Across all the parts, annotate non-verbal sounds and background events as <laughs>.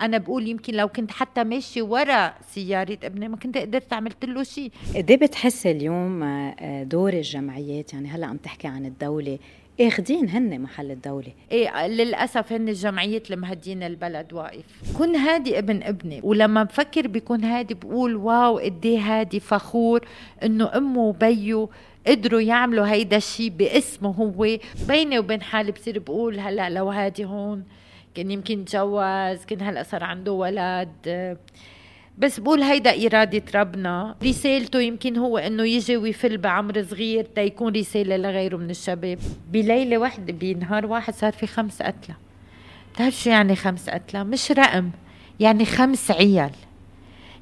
أنا بقول يمكن لو كنت حتى ماشي ورا سيارة ابني ما كنت قدرت عملت له شيء قد إيه بتحس اليوم آه، دور الجمعيات؟ يعني هلأ عم تحكي عن الدولة. اخذين هن محل الدولة. إيه للأسف هن الجمعيات اللي مهدين البلد واقف. كن هادي ابن ابني. ولما بفكر بكون هادي بقول واو قد إيه هادي فخور إنه أمه وبيه قدروا يعملوا هيدا الشيء باسمه هو. بيني وبين حالي بصير بقول هلأ لو هادي هون كان يمكن تجوز كان هلأ صار عنده ولد. بس بقول هيدا إرادة ربنا. رسالته يمكن هو إنه يجي ويفل بعمر صغير تيكون رسالة لغيره من الشباب. بليلة واحدة بنهار واحد صار في خمس قتلى بتعرف شو يعني خمس قتلى مش رقم يعني خمس عيال.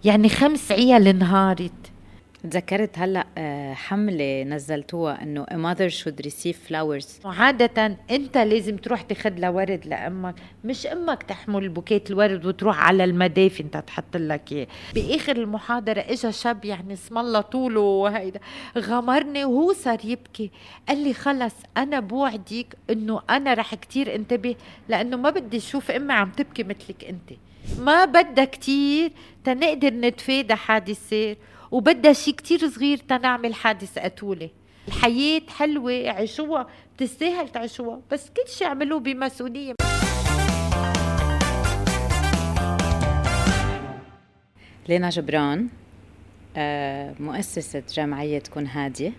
يعني خمس عيال انهارت. تذكرت هلا آه، حملة نزلتوها إنه a mother should receive flowers. عادة أنت لازم تروح تاخذ لها ورد لأمك. مش أمك تحمل بوكيت الورد وتروح على المدافن تحط لك إياه. بآخر المحاضرة اجى شاب يعني اسم الله طوله وهيدا غمرني وهو صار يبكي. قال لي خلص أنا بوعدك إنه أنا رح كتير انتبه لأنه ما بدي أشوف أمي عم تبكي مثلك أنت. ما بدها كتير تنقدر نتفادى حادثة. وبدها شيء كتير صغير تنعمل حادث قتولة الحياة حلوة عيشوها بتستاهل تعيشوها بس كل شيء اعملوه بمسؤولية لينا جبران آه، مؤسسة جمعية كن هادية.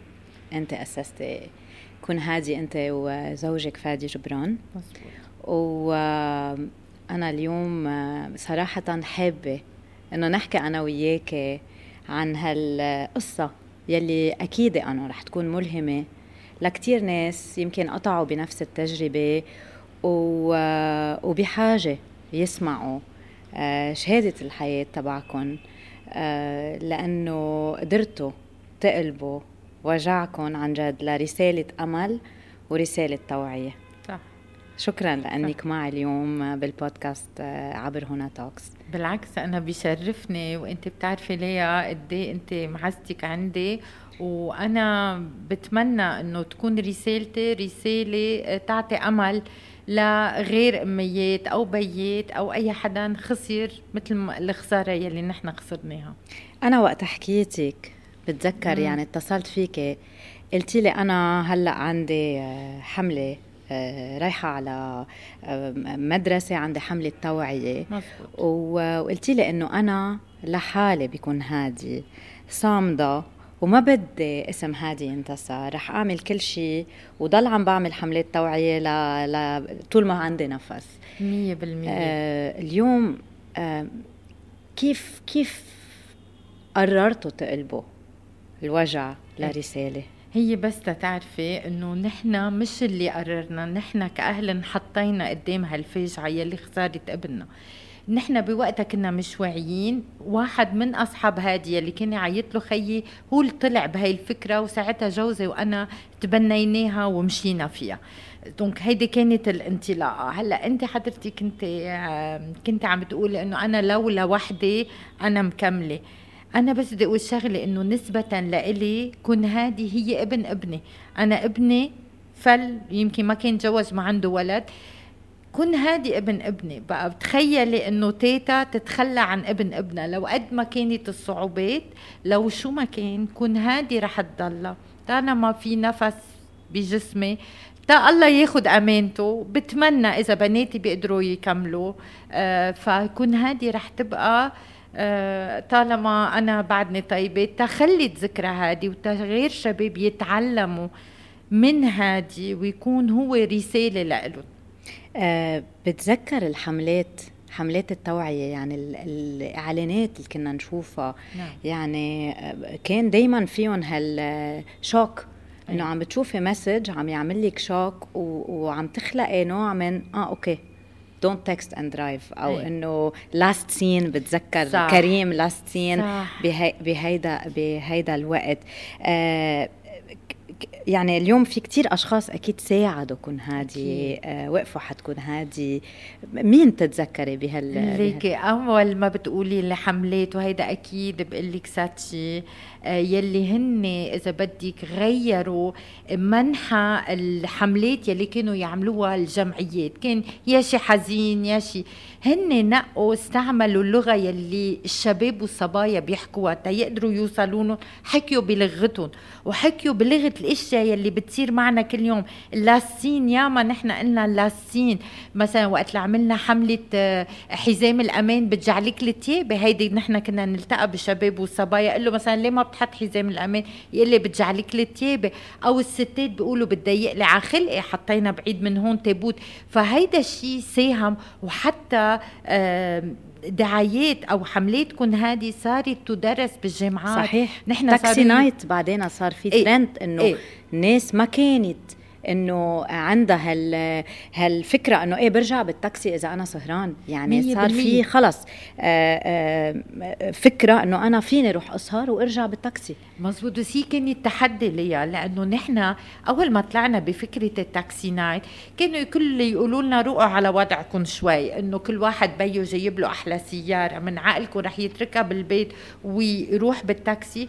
أنت أسستي كن هادي أنت وزوجك فادي جبران. وأنا اليوم آه، صراحة حابة إنه نحكي أنا وياك عن هالقصة يلي أكيد أنا رح تكون ملهمة لكتير ناس يمكن قطعوا بنفس التجربة وبحاجة يسمعوا آه، شهادة الحياة تبعكم آه، لأنه قدرتوا تقلبوا وجعكم عن جد لرسالة أمل ورسالة توعية. شكرا لانك معي اليوم بالبودكاست آه، عبر هنا توكس. بالعكس أنا بيشرفني وأنت بتعرفي ليا قد إيه أنت معزتك عندي وأنا بتمنى إنه تكون رسالتي رسالة تعطي أمل لغير أميات أو بيات أو أي حدا خسر مثل الخسارة يلي نحن خسرناها. أنا وقت حكيتك بتذكر يعني اتصلت فيك قلتي لي أنا هلأ عندي آه، حملة آه، رايحة على آه، مدرسة عندي حملة توعية وقلتي لي إنه أنا لحالي بكون هادي صامدة وما بدي اسم هادي ينتصر رح أعمل كل شيء وضل عم بعمل حملات توعية ل... ل... طول ما عندي نفس. 100% آه اليوم آه كيف كيف قررتوا تقلبوا الوجع لرسالة؟ هي بس تتعرفي إنه نحن مش اللي قررنا نحن كاهل انحطينا قدام هالفاجعة يلي خسرت ابننا. نحن بوقتها كنا مش واعيين. واحد من أصحاب هادي اللي كان يعيط له خيي هو اللي طلع بهاي الفكرة وساعتها جوزي وأنا تبنيناها ومشينا فيها. دونك هيدي كانت الانطلاقة. هلأ أنت حضرتك كنت كنت عم تقولي إنه أنا لولا وحدي أنا مكملة. أنا بس بدي أقول شغلة إنه نسبة لإلي كن هادي هي ابن ابني. أنا ابني فل يمكن ما كان تجوز ما عنده ولد. كن هادي ابن ابني. بقى بتخيلي إنه تيتا تتخلى عن ابن ابنها. لو قد ما كانت الصعوبات لو شو ما كان كن هادي رح تضلها. طالما في نفس بجسمي تا الله ياخد أمانته. بتمنى إذا بناتي بيقدروا يكملوا. آه فكون هادي رح تبقى طالما أنا بعدني طيبة تخلي ذكرى هادي وتغير شباب يتعلموا من هادي ويكون هو رسالة لإلهم. أه بتذكر الحملات حملات التوعية يعني الإعلانات اللي كنا نشوفها. نعم. يعني آه، كان دايما فيهم هال shock. إنه عم بتشوفي message عم يعمل لك shock وعم تخلقي نوع من آه okay. don't text and drive أو أي. إنه last seen بتذكر صح. كريم last seen بهي بهيدا بهيدا الوقت آه يعني اليوم في كتير أشخاص أكيد ساعدوا كون هادي آه وقفوا حتكون هادي مين تتذكري بهال ليكي أول ما بتقولي الحملات وهيدا أكيد بقول لك ساتشي آه، يلي هن إذا بدك غيروا منحى الحملات يلي كانوا يعملوها الجمعيات. كان يا شي حزين يا شي. هن نقوا استعملوا اللغة يلي الشباب والصبايا بيحكوها تيقدروا يوصلوا حكيوا بلغتهم وحكيوا الاشياء يلي بتصير معنا كل يوم. اللاسين ياما نحن قلنا اللاسين. مثلا وقت اللي عملنا حملة آه، حزام الأمان بتجعلك التيابه هيدي نحن كنا نلتقى بالشباب والصبايا قال له مثلا ليه ما بتحط حزام الأمان؟ يقول لي بتجعلك التيابه أو الستات بيقولوا بتضيق لي على خلقي حطينا بعيد من هون تابوت. فهيدا الشيء ساهم. وحتى دعايات أو حملاتكم هذه صارت تدرس بالجامعات صحيح نحن Taxi Night بعدين صار في إيه؟ ترند إنه إيه؟ الناس ما كانت إنه عندها هال هالفكرة إنه إيه برجع بالتاكسي إذا أنا سهران. يعني صار في خلص آه، آه، فكرة إنه أنا فيني أروح أسهر وأرجع بالتاكسي. مزبوط. بس هي كان التحدي ليا لأنه نحن أول ما طلعنا بفكرة ال Taxi Night كانوا كل يقولوا لنا روقوا على وضعكم شوي إنه كل واحد بيو جايب له أحلى سيارة من عقلكم رح يتركها بالبيت ويروح بالتاكسي.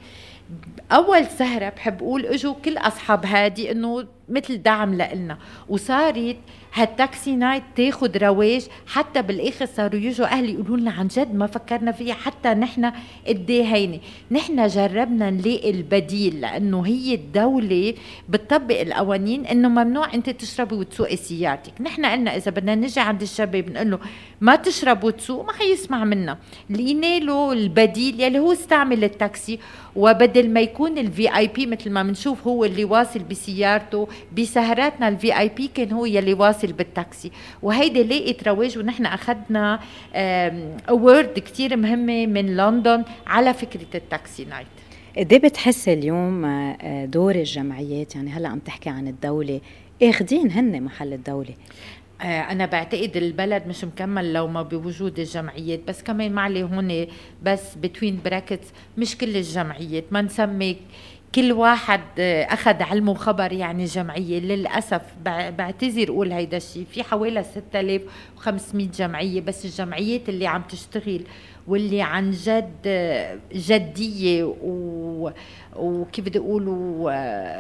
أول سهرة بحب أقول إجوا كل أصحاب هادي إنه مثل دعم لإلنا. وصارت هال Taxi Night تاخد رواج. حتى بالآخر صاروا يجوا أهلي يقولوا لنا عن جد ما فكرنا فيها. حتى نحن قد إيه هينة. نحن جربنا نلاقي البديل لأنه هي الدولة بتطبق القوانين إنه ممنوع أنت تشربي وتسوقي سيارتك. نحن قلنا إذا بدنا نجي عند الشباب نقول له ما تشرب وتسوق ما حيسمع منا. لقينا له البديل يلي هو استعمل التاكسي. وبدل ما يكون ال VIP مثل ما بنشوف هو اللي واصل بسيارته بسهراتنا ال VIP كان هو يلي واصل بالتاكسي. وهيدي لقيت رواج ونحن أخذنا award كثير مهمة من لندن على فكرة ال Taxi Night. قد إيه بتحس اليوم آه، دور الجمعيات؟ يعني هلأ عم تحكي عن الدولة. اخذين هن محل الدولة. آه، أنا بعتقد البلد مش مكمل لو ما بوجود الجمعيات. بس كمان معلي هون بس between brackets مش كل الجمعيات. ما نسمي كل واحد آه، أخذ علم وخبر يعني جمعية. للأسف بعتذر أقول هيدا الشيء في حوالي 6500 جمعية بس الجمعيات اللي عم تشتغل واللي عن جد آه، جدية و وكيف بدي أقول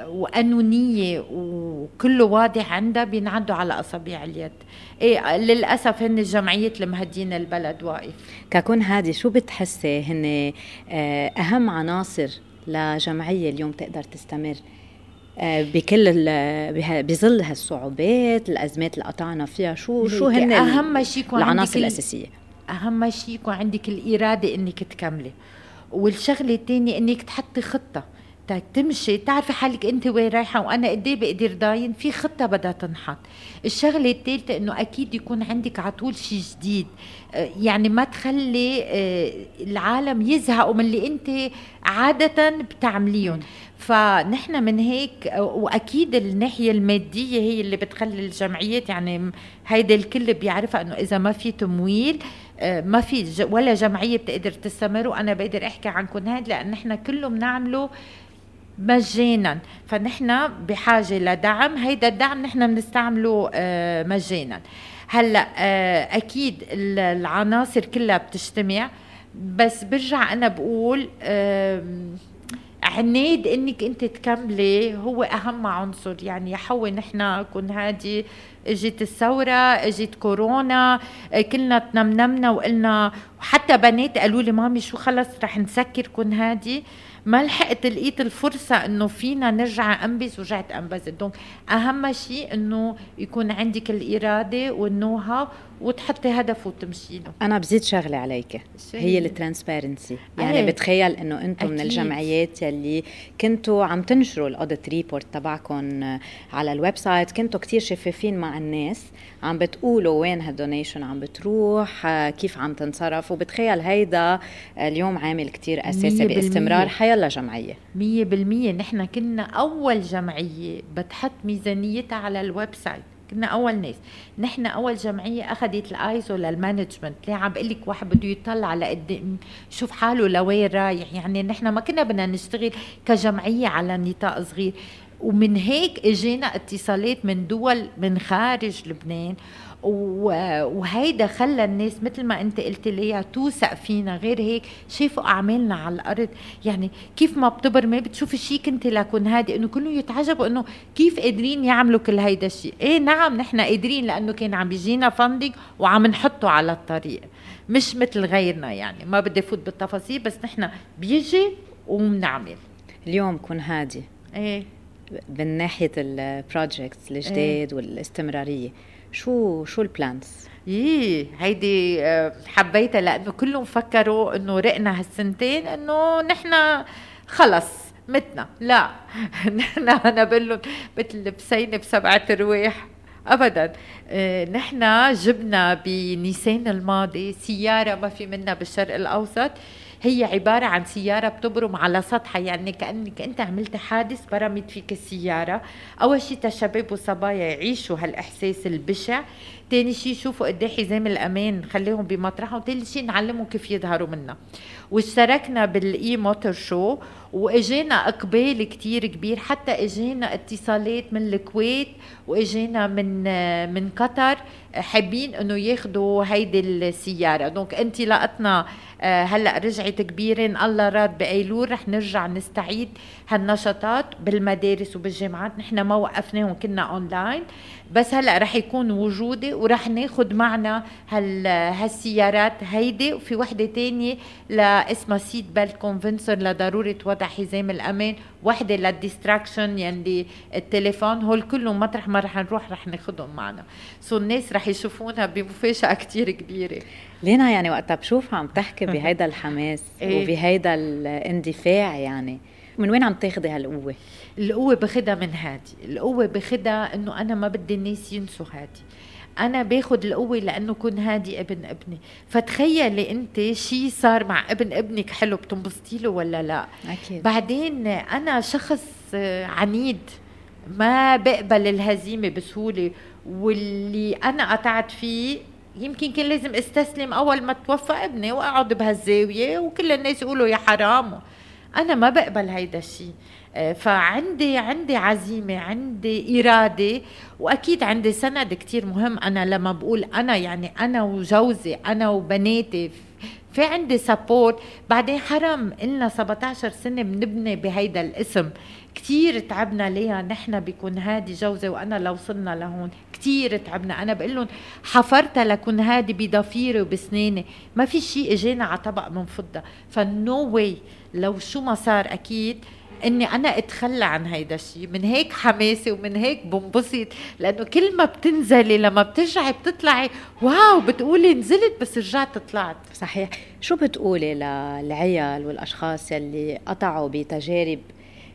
وقانونيه وكله واضح عندها بينعدوا على أصابع اليد. إيه للأسف هن الجمعيات المهدين البلد واقف. ككون هادي شو بتحسي هن آه، أهم عناصر لجمعية اليوم تقدر تستمر. آه، بكل بظل هالصعوبات الأزمات اللي قطعنا فيها شو شو هن أهم شيء العناصر الأساسية؟ أهم شيء يكون عندك الإرادة إنك تكملي. والشغلة الثانية إنك تحطي خطة. تمشي تعرفي حالك انت وين رايحة وأنا قد إيه بقدر ضاين؟ في خطة بدها تنحط. الشغلة الثالثه انه أكيد يكون عندك على طول شيء جديد. آه، يعني ما تخلي آه، العالم يزهقوا من اللي انت عادة بتعمليهم. فنحن من هيك واكيد الناحية المادية هي اللي بتخلي الجمعيات يعني هيدا الكل بيعرفها انه إذا ما في تمويل آه، ما في ولا جمعية بتقدر تستمر. وأنا بقدر احكي عنكم هاد لأن نحن كله بنعمله مجانا. فنحن بحاجة لدعم هيدا الدعم نحن بنستعمله آه، مجانا. هلأ آه، أكيد العناصر كلها بتجتمع. بس برجع أنا بقول عناد إنك أنت تكملي. هو أهم عنصر. يعني يا حوي نحن كن هادي. إجت الثورة إجت كورونا كلنا تنمنمنا وقلنا وحتى بنات قالوا لي مامي شو خلص؟ رح نسكر كن هادي. ما لحقت لقيت الفرصة إنه فينا نرجع انبز ورجعت انبزت donc أهم شيء إنه يكون عندك الإرادة وال know-how وتحطي هدف وتمشي له أنا بزيد شغلة عليك. هي ال transparency. يعني أيه. بتخيل إنه أنتم من الجمعيات يلي كنتوا عم تنشروا ال audit report تبعكم على ال website. كنتوا كثير شفافين مع الناس. عم بتقولوا وين هال donation عم بتروح كيف عم تنصرف. وبتخيل هيدا اليوم عامل كتير أساسي باستمرار. حيلا جمعية. 100% نحن كنا أول جمعية بتحط ميزانيتها على ال website. كنا أول ناس. نحن أول جمعية أخذت الآيزو لل management. ليه؟ عم بقول لك واحد بده يطلع لقدام شوف حاله لوين رايح. يعني نحن ما كنا بدنا نشتغل كجمعية على نطاق صغير. ومن هيك إجينا اتصالات من دول من خارج لبنان. وهيدا خلى الناس مثل ما انت قلت ليها توثق فينا. غير هيك شافوا أعمالنا على الأرض. يعني كيف ما بتبر ما بتشوفي شيء كنت لكن هادي إنه كلهم يتعجبوا إنه كيف قادرين يعملوا كل هيدا الشيء. إيه نعم نحن قادرين لأنه كان عم بيجينا فندق وعم نحطه على الطريق. مش مثل غيرنا يعني. ما بدي فوت بالتفاصيل بس نحن بيجي وبنعمل اليوم كن هادي. إيه. من ناحية ال projects الجداد إيه؟ والاستمرارية. شو شو ال plans؟ إيه هيدي آه، حبيتها لأنه كلهم فكروا إنه رقنا هالسنتين إنه نحن خلص متنا. لا <laughs> نحن أنا بقول لهم مثل بسينة بسبعه رواح ابدا. آه، نحن جبنا بنيسان الماضي سيارة ما في منها بالشرق الأوسط. هي عبارة عن سيارة بتبرم على سطحها يعني كأنك أنت عملت حادث برمت فيك السيارة. أول شيء تشباب وصبايا يعيشوا هالإحساس البشع. تاني شيء شوفوا قد إيه حزام الأمان خليهم بمطرحهم. تالت شيء نعلمهم كيف يظهروا منها واشتركنا بالاي موتور شو وإجينا إقبال كتير كبير. حتى إجينا اتصالات من الكويت وإجينا من من قطر حابين إنه ياخذوا هيدي السيارة. donc أنت لقطنا آه، هلأ رجعت كبيرة إن الله راد بأيلول رح نرجع نستعيد هالنشاطات بالمدارس وبالجامعات. نحن ما وقفناهم كنا اونلاين بس هلا رح يكون وجودي ورح ناخذ معنا هال هالسيارات هيدي. وفي وحدة تانية لاسمها seat belt convincer لضرورة وضع حزام الأمان. وحدة لل distraction يعني التليفون. هول كلهم مطرح ما رح نروح رح ناخذهم معنا. so الناس رح يشوفونا بمفاجأة كتير كبيرة. لينا يعني وقتها بشوفها عم تحكي بهيدا الحماس <laughs> إيه؟ وبهيدا الاندفاع يعني. من وين عم تاخذي هالقوة؟ القوة باخدها من هادي القوة باخدها إنه أنا ما بدي الناس ينسوا هادي. أنا باخد القوة لأنه كن هادي ابن ابني. فتخيلي أنت شيء صار مع ابن ابنك حلو بتنبسطي له ولا لا؟ أكيد. بعدين أنا شخص عنيد ما بقبل الهزيمة بسهولة. واللي أنا قطعت فيه يمكن كان لازم استسلم أول ما توفى ابني وأقعد بهالزاوية وكل الناس يقولوا يا حرام. أنا ما بقبل هيدا الشيء آه، فعندي عندي عزيمة عندي إرادة وأكيد عندي سند كتير مهم. أنا لما بقول أنا يعني أنا وجوزي أنا وبناتي في عندي سبورت بعدين حرام إلنا 17 سنة بنبني بهيدا الاسم. كتير تعبنا ليها نحن بكون هادي جوزي وأنا لو وصلنا لهون. كتير تعبنا. أنا بقول لهم حفرتها لكون هادي بضفيري وبسناني. ما في شيء اجانا على طبق من فضة. ف no way لو شو ما صار أكيد إني أنا أتخلى عن هيدا الشيء. من هيك حماسي ومن هيك بنبسط. لأنه كل ما بتنزلي لما بترجعي بتطلعي wow بتقولي نزلت بس رجعت طلعت. صحيح. شو بتقولي للعيال والأشخاص يلي قطعوا بتجارب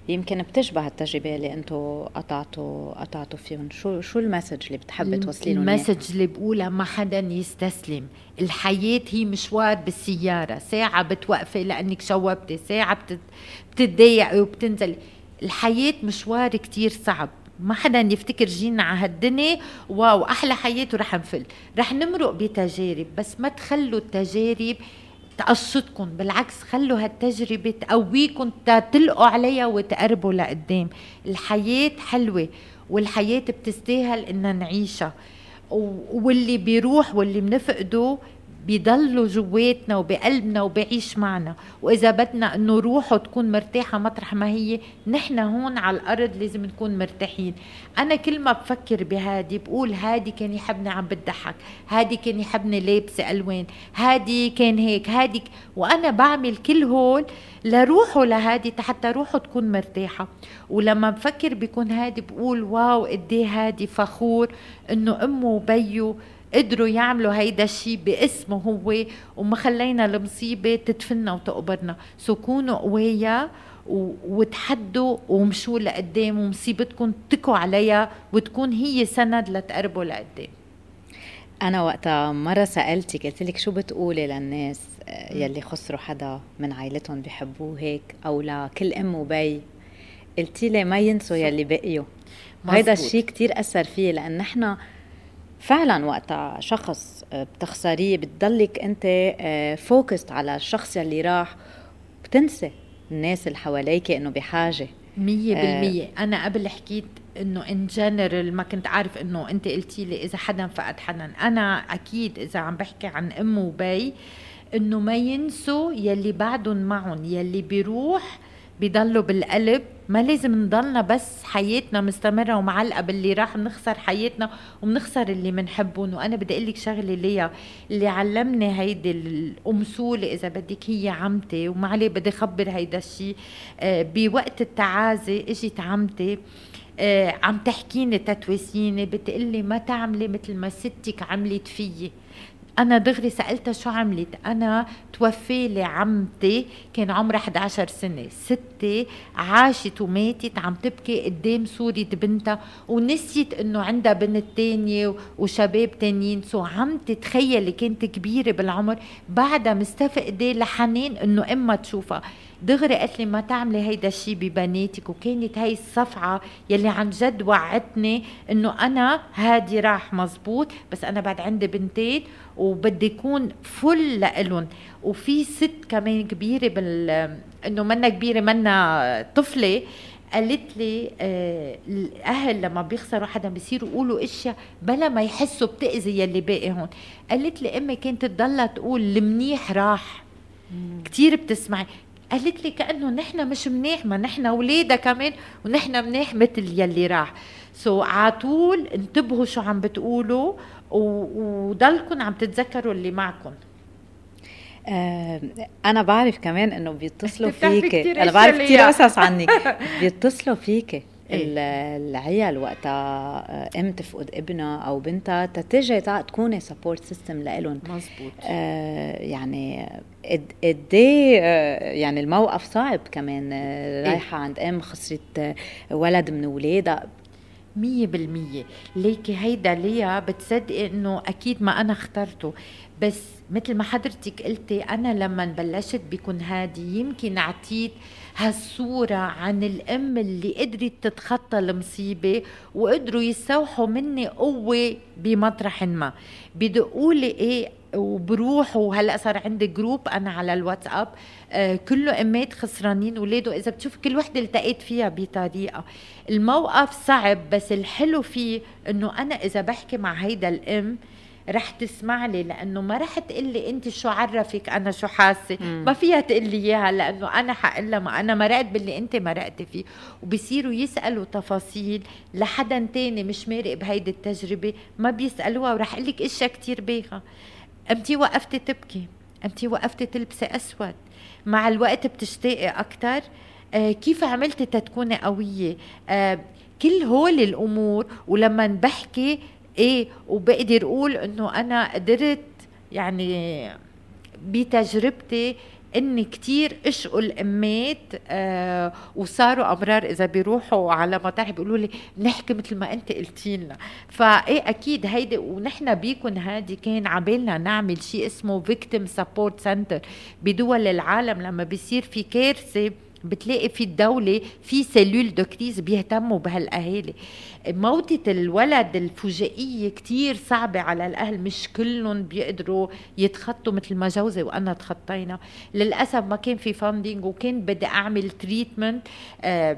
يمكن بتشبه التجربة اللي أنتم قطعتوا قطعتوا فيهم. شو شو ال message اللي بتحبي توصلي لهم ال message اللي بقولها ما حدا يستسلم. الحياة هي مشوار بالسيارة. ساعة بتوقفي لأنك شوبتي ساعة بتتضايقي وبتنزلي. الحياة مشوار كتير صعب. ما حدا يفتكر جينا على هالدنيا واو أحلى حياة ورح نفل. رح نمرق بتجارب بس ما تخلوا التجارب تقشطكم بالعكس خلوا هالتجربة تقويكم تلقوا عليها وتقربوا لقدام. الحياة حلوة والحياة بتستاهل إننا نعيشها. واللي بيروح واللي بنفقده بيضلوا جواتنا وبقلبنا وبعيش معنا. وإذا بدنا إنه روحه تكون مرتاحة مطرح ما هي نحن هون على الأرض لازم نكون مرتاحين. أنا كل ما بفكر بهادي بقول هادي كان يحبني عم بتضحك هادي كان يحبني لابسة ألوان هادي كان هيك هادي ك... وأنا بعمل كل هول لروحه لهادي حتى روحه تكون مرتاحة. ولما بفكر بيكون هادي بقول واو قد هادي فخور إنه أمه وبيه قدروا يعملوا هيدا الشيء باسمه هو وما خلينا المصيبة تدفننا وتقبرنا. سو كونوا قوية وتحدوا ومشوا لقدام ومصيبتكم تكوا عليها وتكون هي سند لتقربوا لقدام. أنا وقتها مرة سألتك قلت لك شو بتقولي للناس يلي خسروا حدا من عائلتهم بحبوه هيك أو لكل أم وبي. قلتي لي ما ينسوا يلي بقيوا. هيدا الشيء كتير أثر فيه لأن نحن فعلا وقتها شخص بتخسريه بتضلك أنت focused آه، على الشخص يلي راح بتنسى الناس اللي حواليك إنه بحاجة. مية بالمية. آه أنا قبل حكيت إنه in general ما كنت عارف إنه أنت قلتي لي إذا حدا فقد حدا. أنا أكيد إذا عم بحكي عن أم وبي إنه ما ينسوا يلي بعدهم معهم يلي بيروح بيضلوا بالقلب. ما لازم نضلنا بس حياتنا مستمرة ومعلقة باللي راح بنخسر حياتنا وبنخسر اللي بنحبهم وأنا بدي أقول لك شغلة ليا اللي علمني هيدي الأمثولة إذا بدك هي عمتي وما عليه بدي أخبر هيدا الشيء آه، بوقت التعازي إجت عمتي آه، عم تحكيني تتوسيني بتقلي ما تعملي مثل ما ستك عملت فيي. أنا دغري سالتها شو عملت؟ أنا توفي لي عمتي كان عمرها 11 سنة. ستي عاشت وماتت عم تبكي قدام صورة بنتها ونسيت إنه عندها بنت تانية وشباب تانيين. سو عمتي تخيلي كانت كبيرة بالعمر. بعدها مستفقده لحنين إنه امها تشوفها. دغري قالت لي ما تعملي هيدا الشيء ببناتك وكانت هي الصفعة يلي عن جد وعدتني إنه أنا هادي راح مزبوط بس أنا بعد عندي بنتين وبدي يكون فل لإلهم. وفي ست كمان كبيرة بال إنه منا كبيرة منا طفلة قالت لي آه الأهل لما بيخسروا حدا بيصيروا يقولوا إشياء بلا ما يحسوا بتأذي يلي باقي هون. قالت لي أمي كانت تضلها تقول المنيح راح. كثير بتسمعي. قالت لي كأنه نحن مش منيح ما نحن اولادها كمان ونحن منيح مثل يلي راح. سو so, عطول انتبهوا شو عم بتقولوا وضلكم عم تتذكروا اللي معكم آه أنا بعرف كمان إنه بيتصلوا فيك أنا بعرف كثير قصص عنك بيتصلوا فيك إيه؟ العيال وقتها آه، ام تفقد ابنها أو بنتها تتجي تكوني support system لإلهم. مزبوط آه يعني قد إيه آه، يعني الموقف صعب كمان آه، إيه؟ رايحة عند أم خسرت ولد من أولادها. مية بالمية. ليكي هيدا ليا بتصدقي إنه أكيد ما أنا اخترته. بس مثل ما حضرتك قلتي أنا لما بلشت بكون هادي يمكن أعطيت هالصورة عن الأم اللي قدرت تتخطى المصيبة وقدروا يستوحوا مني قوة بمطرح ما. بدقوا لي إيه وبروح وهلأ صار عندي جروب أنا على الواتساب آه كله امات خسرانين ولاده إذا بتشوف كل وحدة التقيت فيها بطريقة. الموقف صعب بس الحلو فيه إنه أنا إذا بحكي مع هيدا الأم رح تسمع لي لأنه ما رح تقول لي أنت شو عرفك أنا شو حاسة. ما فيها تقول لي إياها لأنه أنا حقول لها ما أنا مرقت باللي أنت مرقتي فيه. وبصيروا يسألوا تفاصيل لحدا تاني مش مارق بهيدي التجربة ما بيسألوها ورح أقول لك إشياء كثير بايخه إمتى وقفتي تبكي إمتى وقفتي تلبسي أسود. مع الوقت بتشتاقي أكثر آه كيف عملتي تتكوني قوية؟ آه كل هول الأمور ولما بحكي إيه وبقدر أقول إنه أنا قدرت يعني بتجربتي إني كتير أشقوا الأمات آه وصاروا امرار إذا بيروحوا على مطارح بيقولوا لي بنحكي مثل ما أنت قلتي لنا فإيه أكيد هيدي ونحن بيكون هادي كان عبالنا نعمل شيء اسمه victim support center بدول العالم لما بيصير في كارثة بتلاقي في الدولة في cellule de crise بيهتموا بهالأهالي. موتة الولد الفجائية كتير صعبة على الأهل مش كلهم بيقدروا يتخطوا مثل ما جوزي وأنا تخطينا. للأسف ما كان في funding وكان بدي أعمل treatment آه،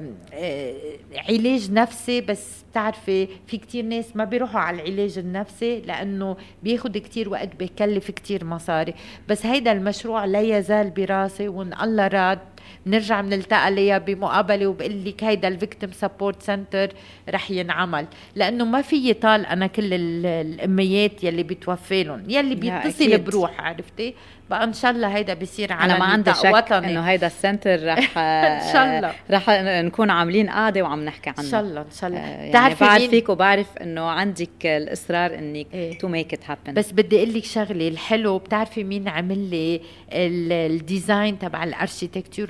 علاج نفسي. بس بتعرفي في كتير ناس ما بيروحوا على العلاج النفسي لأنه بياخد كتير وقت بيكلف كتير مصاري. بس هيدا المشروع لا يزال براسي وإن الله راد بنرجع بنلتقى ليا بمقابلة وبقول لك هيدا ال victim support center رح ينعمل. لأنه ما في طال أنا كل الأميات يلي بيتوفى لهم يلي بيتصل بروح عرفتي؟ بقى إن شاء الله هيدا بيصير على أنا ما عندي شك وطني. إنه هيدا ال center رح <laughs> إن شاء الله. رح نكون عاملين قاعدة وعم نحكي عنه. إن شاء الله إن شاء الله. آه يعني بعرف فيك وبعرف إنه عندك الإصرار انك to make it happen بس بدي أقول لك شغلة الحلو بتعرفي مين عمل لي ال design تبع ال architecture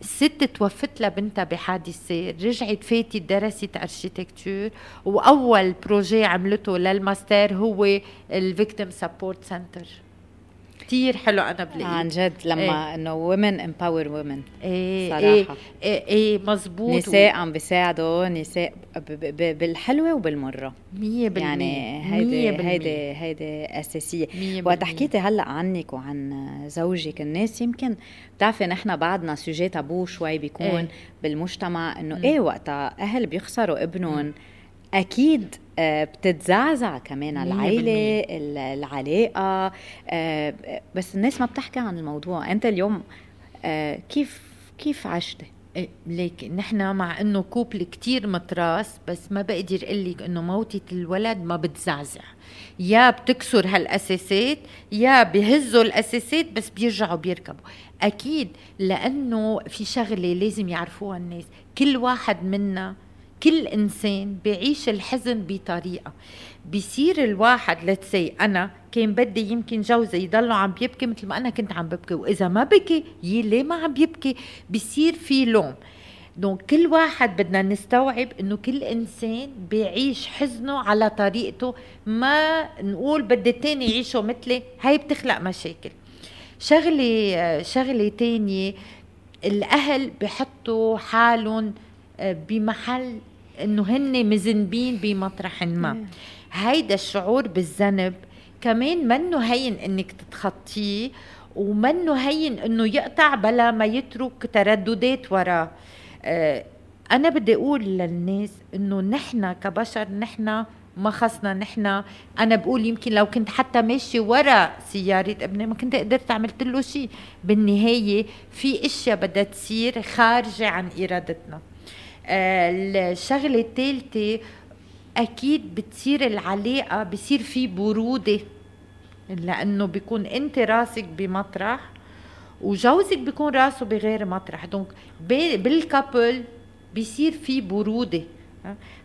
ست توفت لها بنتها بحادثة رجعت فاتت درست architecture وأول fr: projet عملته للماستر هو ال victim support center كتير حلو أنا بلاقيه. عن جد لما إيه. إنه women empower إيه صراحة. إيه إيه, إيه مزبوط نساء عم بيساعدوا نساء بالحلوة وبالمرة. 100% يعني هيدي هيدي هيدي أساسية. وقت حكيتي هلأ عنك وعن زوجك الناس يمكن بتعرفي نحن بعدنا sujet tabou شوي بيكون إيه. بالمجتمع إنه إيه وقتها أهل بيخسروا ابنهم. أكيد بتتزعزع كمان العيلة العلاقة. آه، بس الناس ما بتحكي عن الموضوع. أنت اليوم آه، كيف كيف عشتي إيه، ليك نحن مع إنه couple كتير متراس بس ما بقدر أقول لك إنه موتة الولد ما بتزعزع. يا بتكسر هالأساسات يا بهزوا الأساسات بس بيرجعوا بيركبوا. أكيد لأنه في شغلة لازم يعرفوها الناس. كل واحد منا كل إنسان بيعيش الحزن بطريقة. بيصير الواحد لتسي أنا كان بدي يمكن جوزي يضلوا عم بيبكي مثل ما أنا كنت عم ببكي وإذا ما بكي يي ليه ما عم بيبكي. بيصير في لوم. دونك كل واحد بدنا نستوعب إنه كل إنسان بيعيش حزنه على طريقته. ما نقول بدي التاني يعيشه مثلي هاي بتخلق مشاكل. شغلة شغلة تانية الأهل بحطوا حالهم آه، بمحل إنه هن مذنبين بمطرح ما. هيدا الشعور بالذنب كمان منه هين انك تتخطيه ومنه هين انه يقطع بلا ما يترك ترددات وراه آه أنا بدي أقول للناس انه نحن كبشر نحن ما خصنا نحن. أنا بقول يمكن لو كنت حتى ماشي ورا سيارة ابني ما كنت قدرت عملت له شيء. بالنهاية في إشياء بدها تصير خارجة عن إرادتنا. الشغله الثالثه أكيد بتصير العلاقة بصير في برودة لأنه بيكون أنت راسك بمطرح وجوزك بيكون راسه بغير مطرح. donc بال couple بيصير في برودة.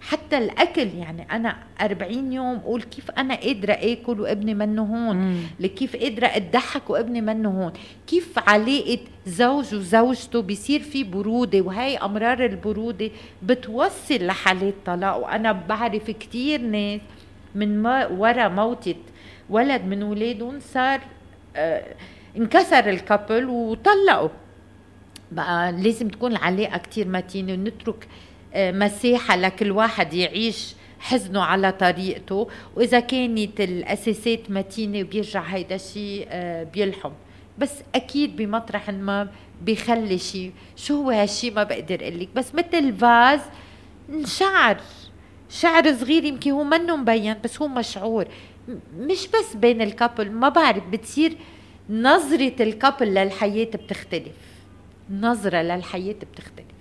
حتى الأكل يعني أنا 40 يوم أقول كيف أنا قادرة آكل وابني منه هون كيف قادرة أضحك وابني منه هون كيف علاقة زوج وزوجته بيصير في برودة وهي أمرار البرودة بتوصل لحالات طلاق وأنا بعرف كثير ناس من ما ورا موتة ولد من ولادهم صار آه انكسر الكابل وطلقوا. بقى لازم تكون العلاقة كثير متينة ونترك مساحه لكل واحد يعيش حزنه على طريقته. وإذا كانت الأساسات متينة بيرجع هيدا الشيء آه، بيلحم. بس أكيد بمطرح ما بيخلي شيء شو هو هالشيء ما بقدر أقول لك. بس مثل فاز شعر. شعر صغير يمكن هو منه مبين بس هو مشعور. مش بس بين ال couple. ما بعرف بتصير نظرة ال couple للحياة بتختلف. نظرة للحياة بتختلف.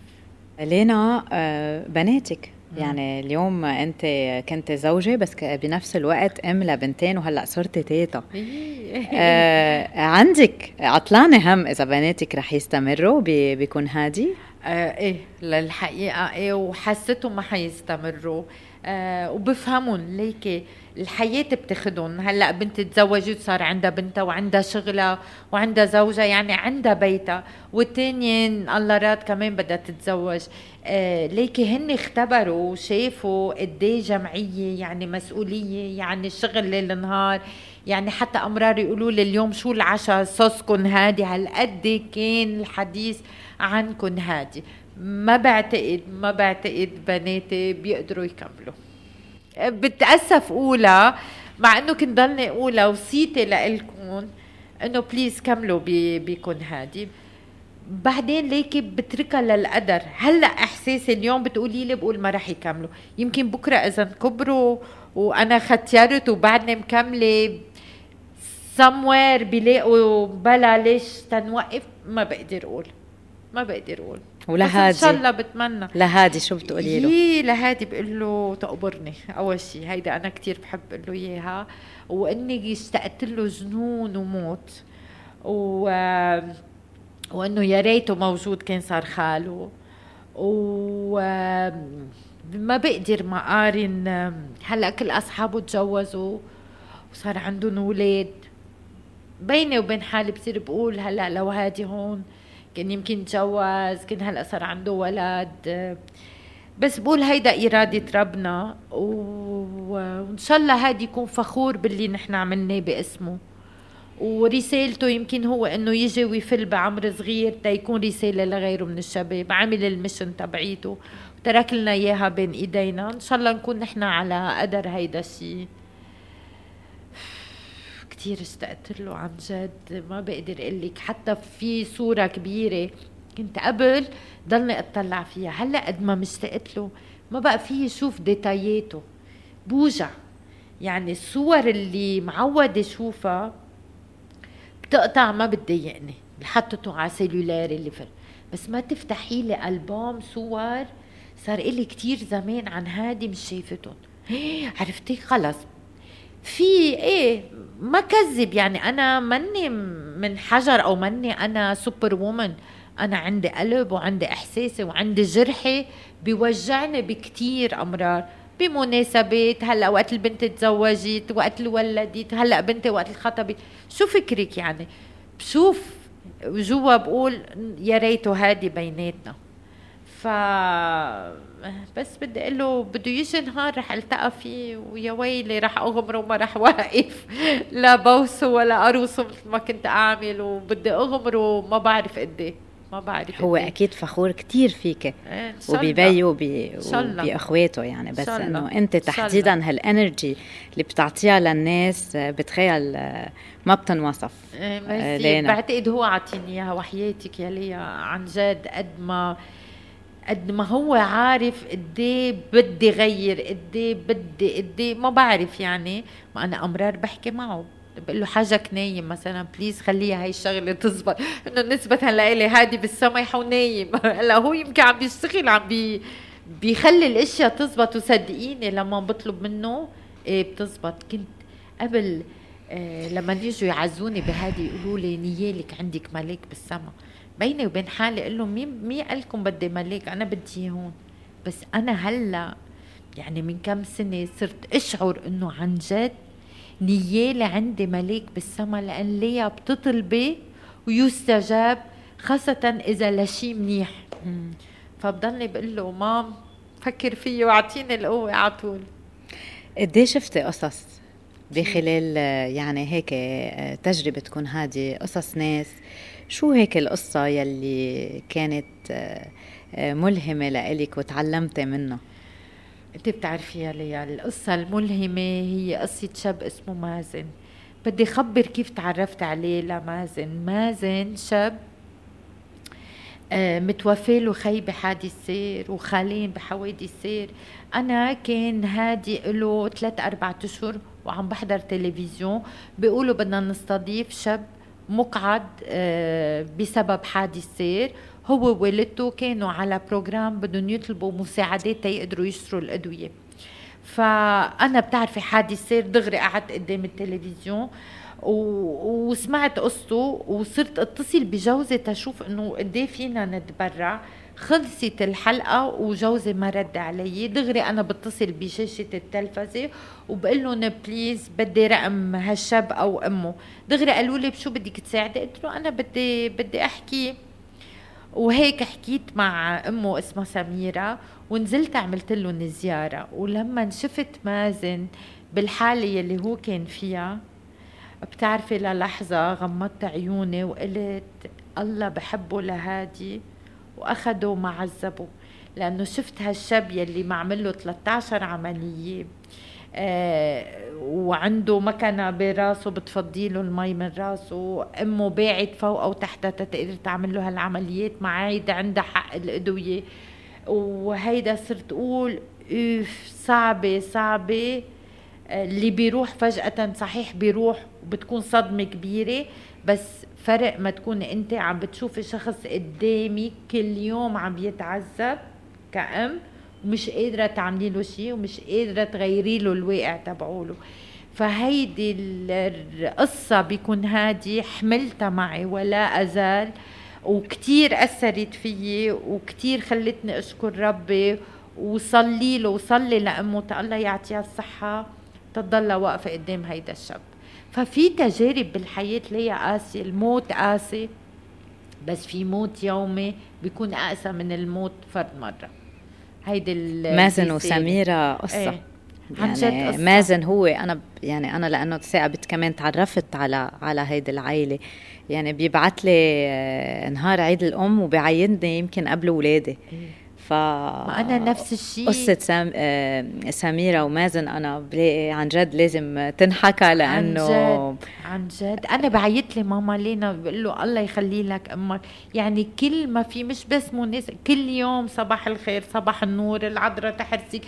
لينا آه، بناتك. يعني اليوم انت كنت زوجة بس بنفس الوقت أم لبنتين وهلأ صرتي تيتا. <laughs> آه عندك عطلانه هم إذا بناتك رح يستمروا؟ بيكون هادي؟ آه إيه للحقيقة إيه وحسيتهم ما حيستمروا. آه وبفهمهم ليكي الحياة بتاخدهم. هلأ بنتي تزوجت صار عندها بنتها وعندها شغلها وعندها زوجها يعني عندها بيتها. والتانية الله راد كمان بدها تتزوج. آه ليكي هن اختبروا وشافوا قد إيه جمعية يعني مسؤولية يعني الشغل ليل نهار. يعني حتى أمرار يقولوا لي اليوم شو العشاء صوصكم هادي. هالقد كان الحديث عنكم هادي. ما بعتقد ما بعتقد بناتي بيقدروا يكملوا. بتأسف اولى مع إنه كنت ضلني اولى وصيتي لإلكم إنه بليز كملوا بيكون هادي. بعدين ليكي بتركها للقدر. هلأ إحساسي اليوم بتقولي لي بقول ما رح يكملوا. يمكن بكرة إذا كبروا وأنا ختيرت وبعدني مكملة somewhere بيلاقوا بلا ليش تنوقف ما بقدر أقول. ما بقدر أقول. ولهادي إن شاء الله بتمنى. لهادي شو بتقولي له؟ يي لهادي بقول له تقبرني. أول شيء هيدا أنا كثير بحب أقول له إياها. وإني اشتقت له جنون وموت. و وإنه يا ريته موجود كان صار خاله. و ما بقدر ما قارن هلأ كل أصحابه تجوزوا وصار عندهم أولاد. بيني وبين حالي بصير بقول هلأ لو هادي هون كان يمكن تجوز كان هلأ صار عنده ولد. بس بقول هيدا إرادة ربنا وإن شاء الله هادي يكون فخور باللي نحن عملناه باسمه. ورسالته يمكن هو إنه يجي ويفل بعمر صغير تيكون رسالة لغيره من الشباب عمل المشن تبعيته. وترك لنا إياها بين إيدينا. إن شاء الله نكون نحن على قدر هيدا الشيء كثير اشتقت له عن جد ما بقدر أقول لك. حتى في صورة كبيرة كنت قبل ضلني أطلع فيها. هلأ قد ما مشتقت له ما بقى في شوف ديتاياته. بوجع. يعني الصور اللي معودة شوفها بتقطع ما بتضايقني. حطته على cellulaire ي اللي فل بس ما تفتحي لي ألبوم صور. صار إلي كتير زمان عن هادي مش شايفتهم. <gasps> عرفتي؟ خلص. في إيه ما كذب. يعني أنا ماني من حجر أو ماني أنا superwoman أنا عندي قلب وعندي احساسي وعندي جرحي بيوجعني بكتير أمرار. بمناسبات هلأ وقت البنت تزوجت وقت ولدت هلأ بنتي وقت الخطبت. شو فكرك يعني؟ بشوف جوا بقول يا ريته هادي بيناتنا. ف بس بدي أقول له بده يجي نهار رح ألتقى فيه ويا ويلي رح اغمره وما رح <laughs> واقف. لا بوسه ولا اروسه مثل ما كنت أعمل وبدي اغمره ما بعرف قد إيه. ما بعرف هو قديه. أكيد فخور كتير فيك. إيه وببيه وبأخواته يعني بس إنه أنت تحديدا هالانرجي اللي بتعطيها للناس بتخيل ما بتنوصف. إيه بعتقد هو عاطيني إياها وحياتك يا ليا عن جد قد ما قد ما هو عارف قد إيه بدي غير قد إيه بدي قد إيه ما بعرف يعني. ما أنا أمرار بحكي معه. بقول له حاجك نايم مثلا please خليها هاي الشغلة تزبط إنه نسبة لإلي هادي بالسمح ونايم <laughs> هلأ هو يمكن عم بيشتغل عم بي بيخلي الأشياء تزبط. وصدقيني لما بطلب منه إيه بتزبط. كنت قبل آه لما يجوا يعزوني بهادي يقولوا لي نيالك عندك ملاك بالسما بيني وبين حالي أقول لهم مين مين قال لكم بدي ملاك أنا بدي هون. بس أنا هلأ يعني من كم سنة صرت أشعر إنه عن جد نيالي عندي ملاك بالسما لأن ليا بتطلبي ويستجاب خاصة إذا لشي منيح. فبضلني بقول له مام فكر فيه واعطيني القوة على طول. قد شفتي قصص بخلال يعني هيك تجربة تكون هذه قصص ناس شو هيك القصة يلي كانت ملهمة لإلك وتعلمتي منها أنت بتعرفيها ليا القصة الملهمة هي قصة شاب اسمه مازن. بدي خبر كيف تعرفت عليه لمازن. مازن شاب آه متوفى له خي بحادث سير وخالين بحوادث سير. أنا كان هادي له ثلاث أربع أشهر وعم بحضر تلفزيون. بيقولوا بدنا نستضيف شاب مقعد آه بسبب حادث سير هو ووالدته كانوا على programme بدهم يطلبوا مساعدات تيقدروا يشتروا الأدوية فأنا بتعرفي حادث سير دغري قعدت قدام التلفزيون. وسمعت قصته وصرت اتصل بجوزي تشوف إنه قد إيه فينا نتبرع خلصت الحلقة وجوزي ما رد علي. دغري أنا بتصل بشاشة التلفزة وبقول لهم please بدي رقم هالشاب أو أمه. دغري قالوا لي بشو بدك تساعدي؟ قلت له أنا بدي بدي أحكي. وهيك حكيت مع أمه اسمها سميرة ونزلت عملت لهم زيارة. ولما شفت مازن بالحالة يلي هو كان فيها بتعرفي للحظة غمضت عيوني وقلت الله بحبه لهادي. وأخده ومعذبه لأنه شفت هالشاب يلي معمل له 13 عملية. آه وعنده مكنة براسه بتفضي له المي من راسه. أمه باعت فوق أو تحتها تقدر تعمل له هالعمليات مع هيدا عندها حق الأدوية. وهيدا صرت أقول أوف صعبة صعبة. آه، اللي بيروح فجأة صحيح بيروح وبتكون صدمة كبيرة. بس فرق ما تكون انت عم بتشوفي شخص قدامك كل يوم عم يتعذب كأم ومش قادرة تعملي له شيء ومش قادرة تغيري له الواقع تبعوله. فهيدي القصة بيكون هادي حملتها معي ولا أزال وكتير أثرت فيي وكتير خلتني أشكر ربي وصلي له وصلي لأمه الله يعطيها الصحة تضل واقفة قدام هيدا الشاب. ففي تجارب بالحياة ليا قاسية الموت قاسي بس في موت يومي بيكون أقسى من الموت فرد مرة. هيدي مازن وسميرة قصة. إيه. عن يعني جد مازن هو أنا يعني أنا لأنه ثاقبت كمان تعرفت على على هيدي العائله يعني بيبعت لي آه، نهار عيد الأم وبيعيدني يمكن قبل اولادي ف ما أنا نفس الشيء. قصة سام... آه، سميرة ومازن أنا بلاقي عن جد لازم تنحكى لأنه عن جد عن جد. أنا بعيط لي ماما لينا بقول له الله يخلي لك أمك. يعني كل ما في مش بس مونس كل يوم صباح الخير صباح النور العذراء تحرسك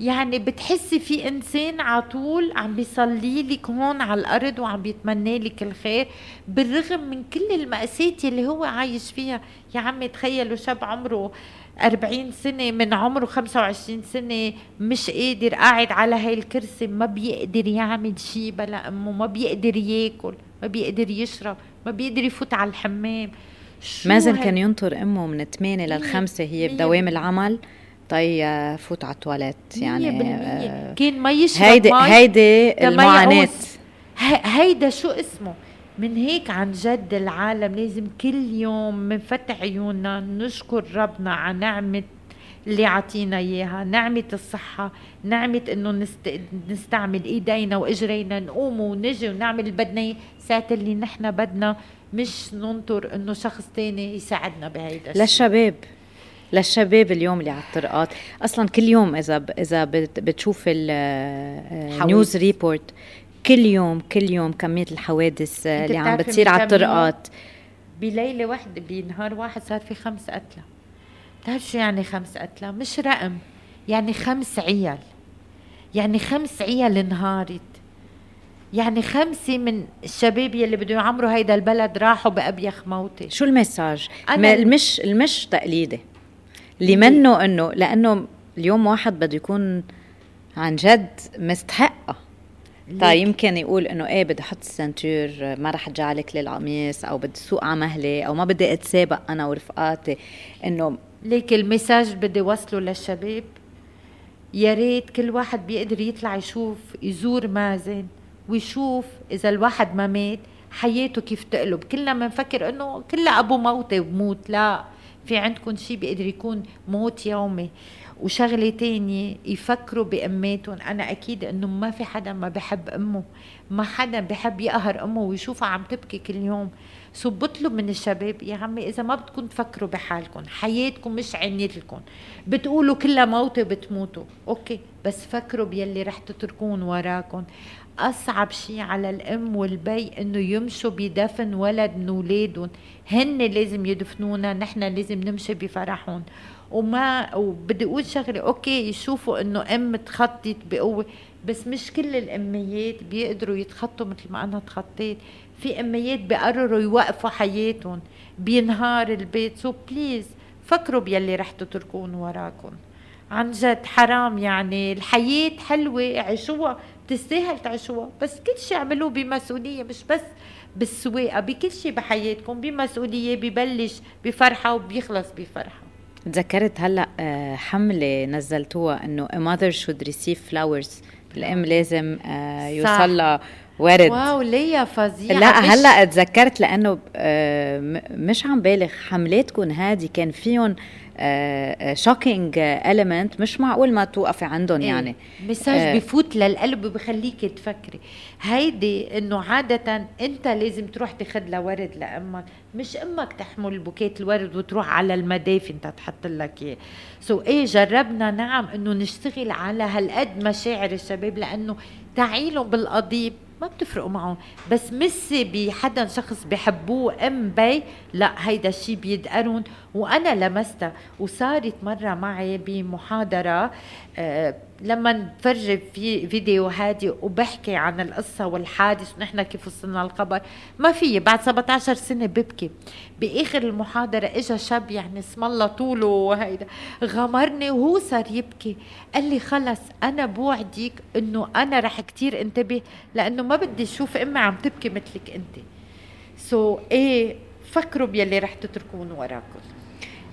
يعني بتحسي في إنسان على طول عم بيصلي لك هون على الأرض وعم بيتمنى لك الخير بالرغم من كل المأساة اللي هو عايش فيها. يا عمي تخيلوا شاب عمره 40 سنة من عمره 25 سنة مش قادر قاعد على هاي الكرسي ما بيقدر يعمل شيء بلا أمه ما بيقدر ياكل ما بيقدر يشرب ما بيقدر يفوت على الحمام. مازن كان ينطر أمه من 8 لل 5 هي بدوام العمل طي فوت على التواليت يعني آه كان ما يشرب هيدي هيدي المعاناة. هيدا شو اسمه؟ من هيك عن جد العالم لازم كل يوم منفتح عيوننا نشكر ربنا على نعمة اللي عطينا إياها نعمة الصحة نعمة إنه نست... نستعمل إيدينا وإجرينا نقوم ونجي ونعمل اللي بدنا ساعة اللي نحن بدنا مش ننطر إنه شخص تاني يساعدنا بهيدا الشيء. للشباب للشباب اليوم اللي على الطرقات. أصلا كل يوم إذا ب... إذا بتشوف ال news report كل يوم كل يوم كمية الحوادث اللي عم بتصير على الطرقات. بليلة واحدة بنهار واحد صار في خمس قتلى بتعرف شو يعني خمس قتلى مش رقم يعني خمس عيال. يعني خمس عيال انهارت. يعني خمسة من الشباب يلي بدهم يعمروا هيدا البلد راحوا بأبيخ موتة. شو المساج؟ المش المش تقليدي اللي منه إنه لأنه اليوم واحد بده يكون عن جد مستحقة. طيب. يمكن يقول إنه إيه بدي أحط السنتور ما رح اجعلك للقميص أو بدي سوق على مهلي أو ما بدي أتسابق أنا ورفقاتي. إنه ليك المساج بدي وصله للشباب. يا ريت كل واحد بيقدر يطلع يشوف يزور مازن ويشوف إذا الواحد ما مات حياته كيف تقلب. كلنا بنفكر إنه كلها أبو موتة وبموت لا في عندكم شيء بيقدر يكون موت يومي. وشغله تانية يفكروا بأماتهم. أنا أكيد إنه ما في حدا ما بحب أمه. ما حدا بحب يقهر أمه ويشوفها عم تبكي كل يوم. so بطلب من الشباب يا عمي إذا ما بدكم تفكروا بحالكم حياتكم مش عنيتلكم بتقولوا كلها موتة بتموتوا okay بس فكروا بيلي رح تتركون وراكم. أصعب شيء على الأم والبي إنه يمشوا بدفن ولد من أولادهم. هن لازم يدفنونا نحن لازم نمشي بفرحهم. وما وبدي أقول شغلة okay يشوفوا إنه أم تخطت بقوة بس مش كل الأميات بيقدروا يتخطوا مثل ما أنا تخطيت. في أميات بيقرروا يوقفوا حياتهم بينهار البيت. so please فكروا بيلي رح تتركون وراكم عن جد حرام يعني. الحياة حلوة عيشوها بتستاهل تعيشوها. بس كل شيء اعملوه بمسؤولية مش بس بالسواقة. بكل شيء بحياتكم بمسؤولية ببلش بفرحة وبيخلص بفرحة. تذكرت هلأ آه، حملة نزلتوها إنه a mother should receive flowers. الأم لازم آه، يوصل لها ورد wow ليا فظيعة. لا هلا تذكرت لأنه آه، مش عم بالغ حملاتكم هذه كان فيهم shocking element مش معقول ما توقفي عندهم إيه. يعني. message آه. بفوت للقلب وبخليك تفكري. هيدي إنه عادة أنت لازم تروح تاخذ لها ورد لأمك. مش أمك تحمل bouquet الورد وتروح على المدافن تحط لك إياه. so إيه جربنا نعم إنه نشتغل على هالقد مشاعر الشباب لأنه تحكيلهم بالقصص. ما بتفرقوا معهم بس مسي بحدا شخص بحبوه ام بي لا هيدا الشيء بيدقرون وأنا لمستها وصارت مرة معي بمحاضرة آه لما نفرج في فيديو هادي وبحكي عن القصة والحادث ونحن كيف وصلنا الخبر ما في بعد 17 سنة ببكي. بآخر المحاضرة إجا شاب يعني اسم الله طوله وهيدا غمرني وهو صار يبكي. قال لي خلص أنا بوعدك إنه أنا رح كتير انتبه لأنه ما بدي أشوف أمي عم تبكي مثلك أنت. سو so, إيه فكروا بيلي رح تتركون وراكم.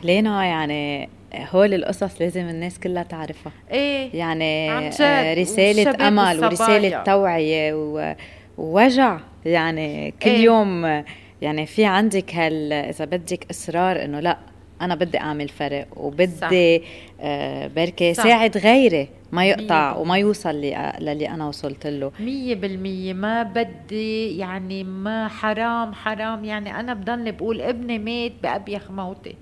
لينا يعني هول القصص لازم الناس كلها تعرفها. إيه يعني رسالة أمل ورسالة توعية ووجع. يعني كل إيه؟ يوم يعني في عندك هال إذا بدك إصرار إنه لأ أنا بدي أعمل فرق وبدي آه بركي صح. ساعد غيري ما يقطع وما يوصل للي أنا وصلت له. مية بالمية. ما بدي يعني ما حرام حرام. يعني أنا بضلني بقول ابني مات بأبيخ موتي.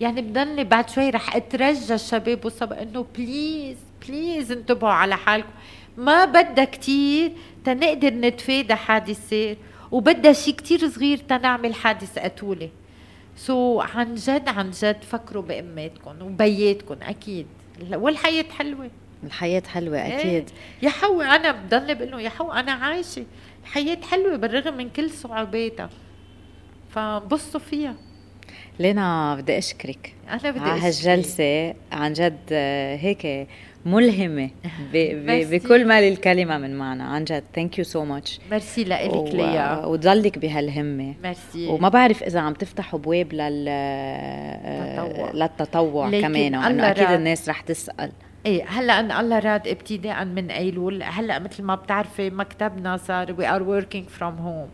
يعني بضلني بعد شوي رح أترجى الشباب والصبا إنه please please انتبهوا على حالكم. ما بدها كتير تنقدر نتفادى حادث سير وبدها شيء كتير صغير تنعمل حادث قتولة. so so, عن جد عن جد فكروا بأماتكم وبياتكم أكيد. والحياة حلوة. الحياة حلوة إيه. أكيد. إيه. يا حو أنا بضل بقول له يا حو أنا عايشة. الحياة حلوة بالرغم من كل صعوباتها. فبصوا فيها. لينا بدي أشكرك. أنا بدي على هالجلسة. عن جد آه، هيك ملهمة <laughs> بكل ما للكلمة من معنى. عن جد thank you so much merci لك ليا. وتضلك بهالهمة. ميرسي. وما بعرف إذا عم تفتحوا ابواب لل للتطوع. كمان انه أكيد الناس رح تسأل. إيه هلأ أن الله راد ابتداء من ايلول هلأ مثل ما بتعرفي مكتبنا صار we are working from home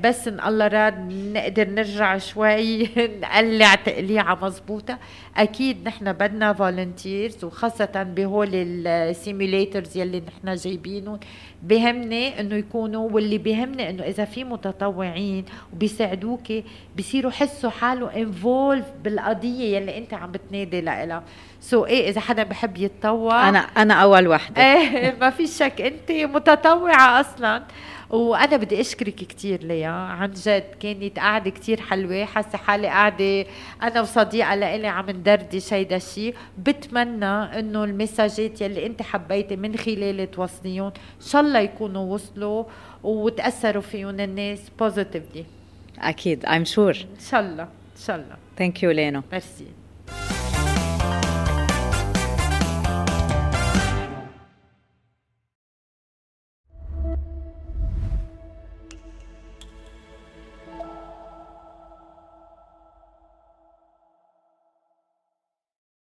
بس إن الله راد نقدر نرجع شوي <laughs> نقلع تقليعة مزبوطه أكيد نحن بدنا volunteers وخاصة بهول ال simulators يلي نحن جايبينهم. بهمني إنه يكونوا واللي بهمني إنه إذا في متطوعين وبيساعدوك بصيروا حسوا حاله involved بالقضية يلي أنت عم بتنادي لها so so, إيه إذا حدا بحب يتطوع؟ أنا أنا أول وحده <laughs> إيه ما في شك. أنت متطوعة أصلا. وأنا بدي أشكرك كثير ليا. عن جد كانت قعدة كثير حلوة. حاسة حالي قاعدة أنا وصديقة لإلي عم ندردش هيدا الشيء بتمنى إنه المساجات يلي أنت حبيتي من خلال توصليهم إن شاء الله يكونوا وصلوا وتأثروا فيهم الناس positively أكيد I'm sure إن شاء الله إن شاء الله. thank you لينا merci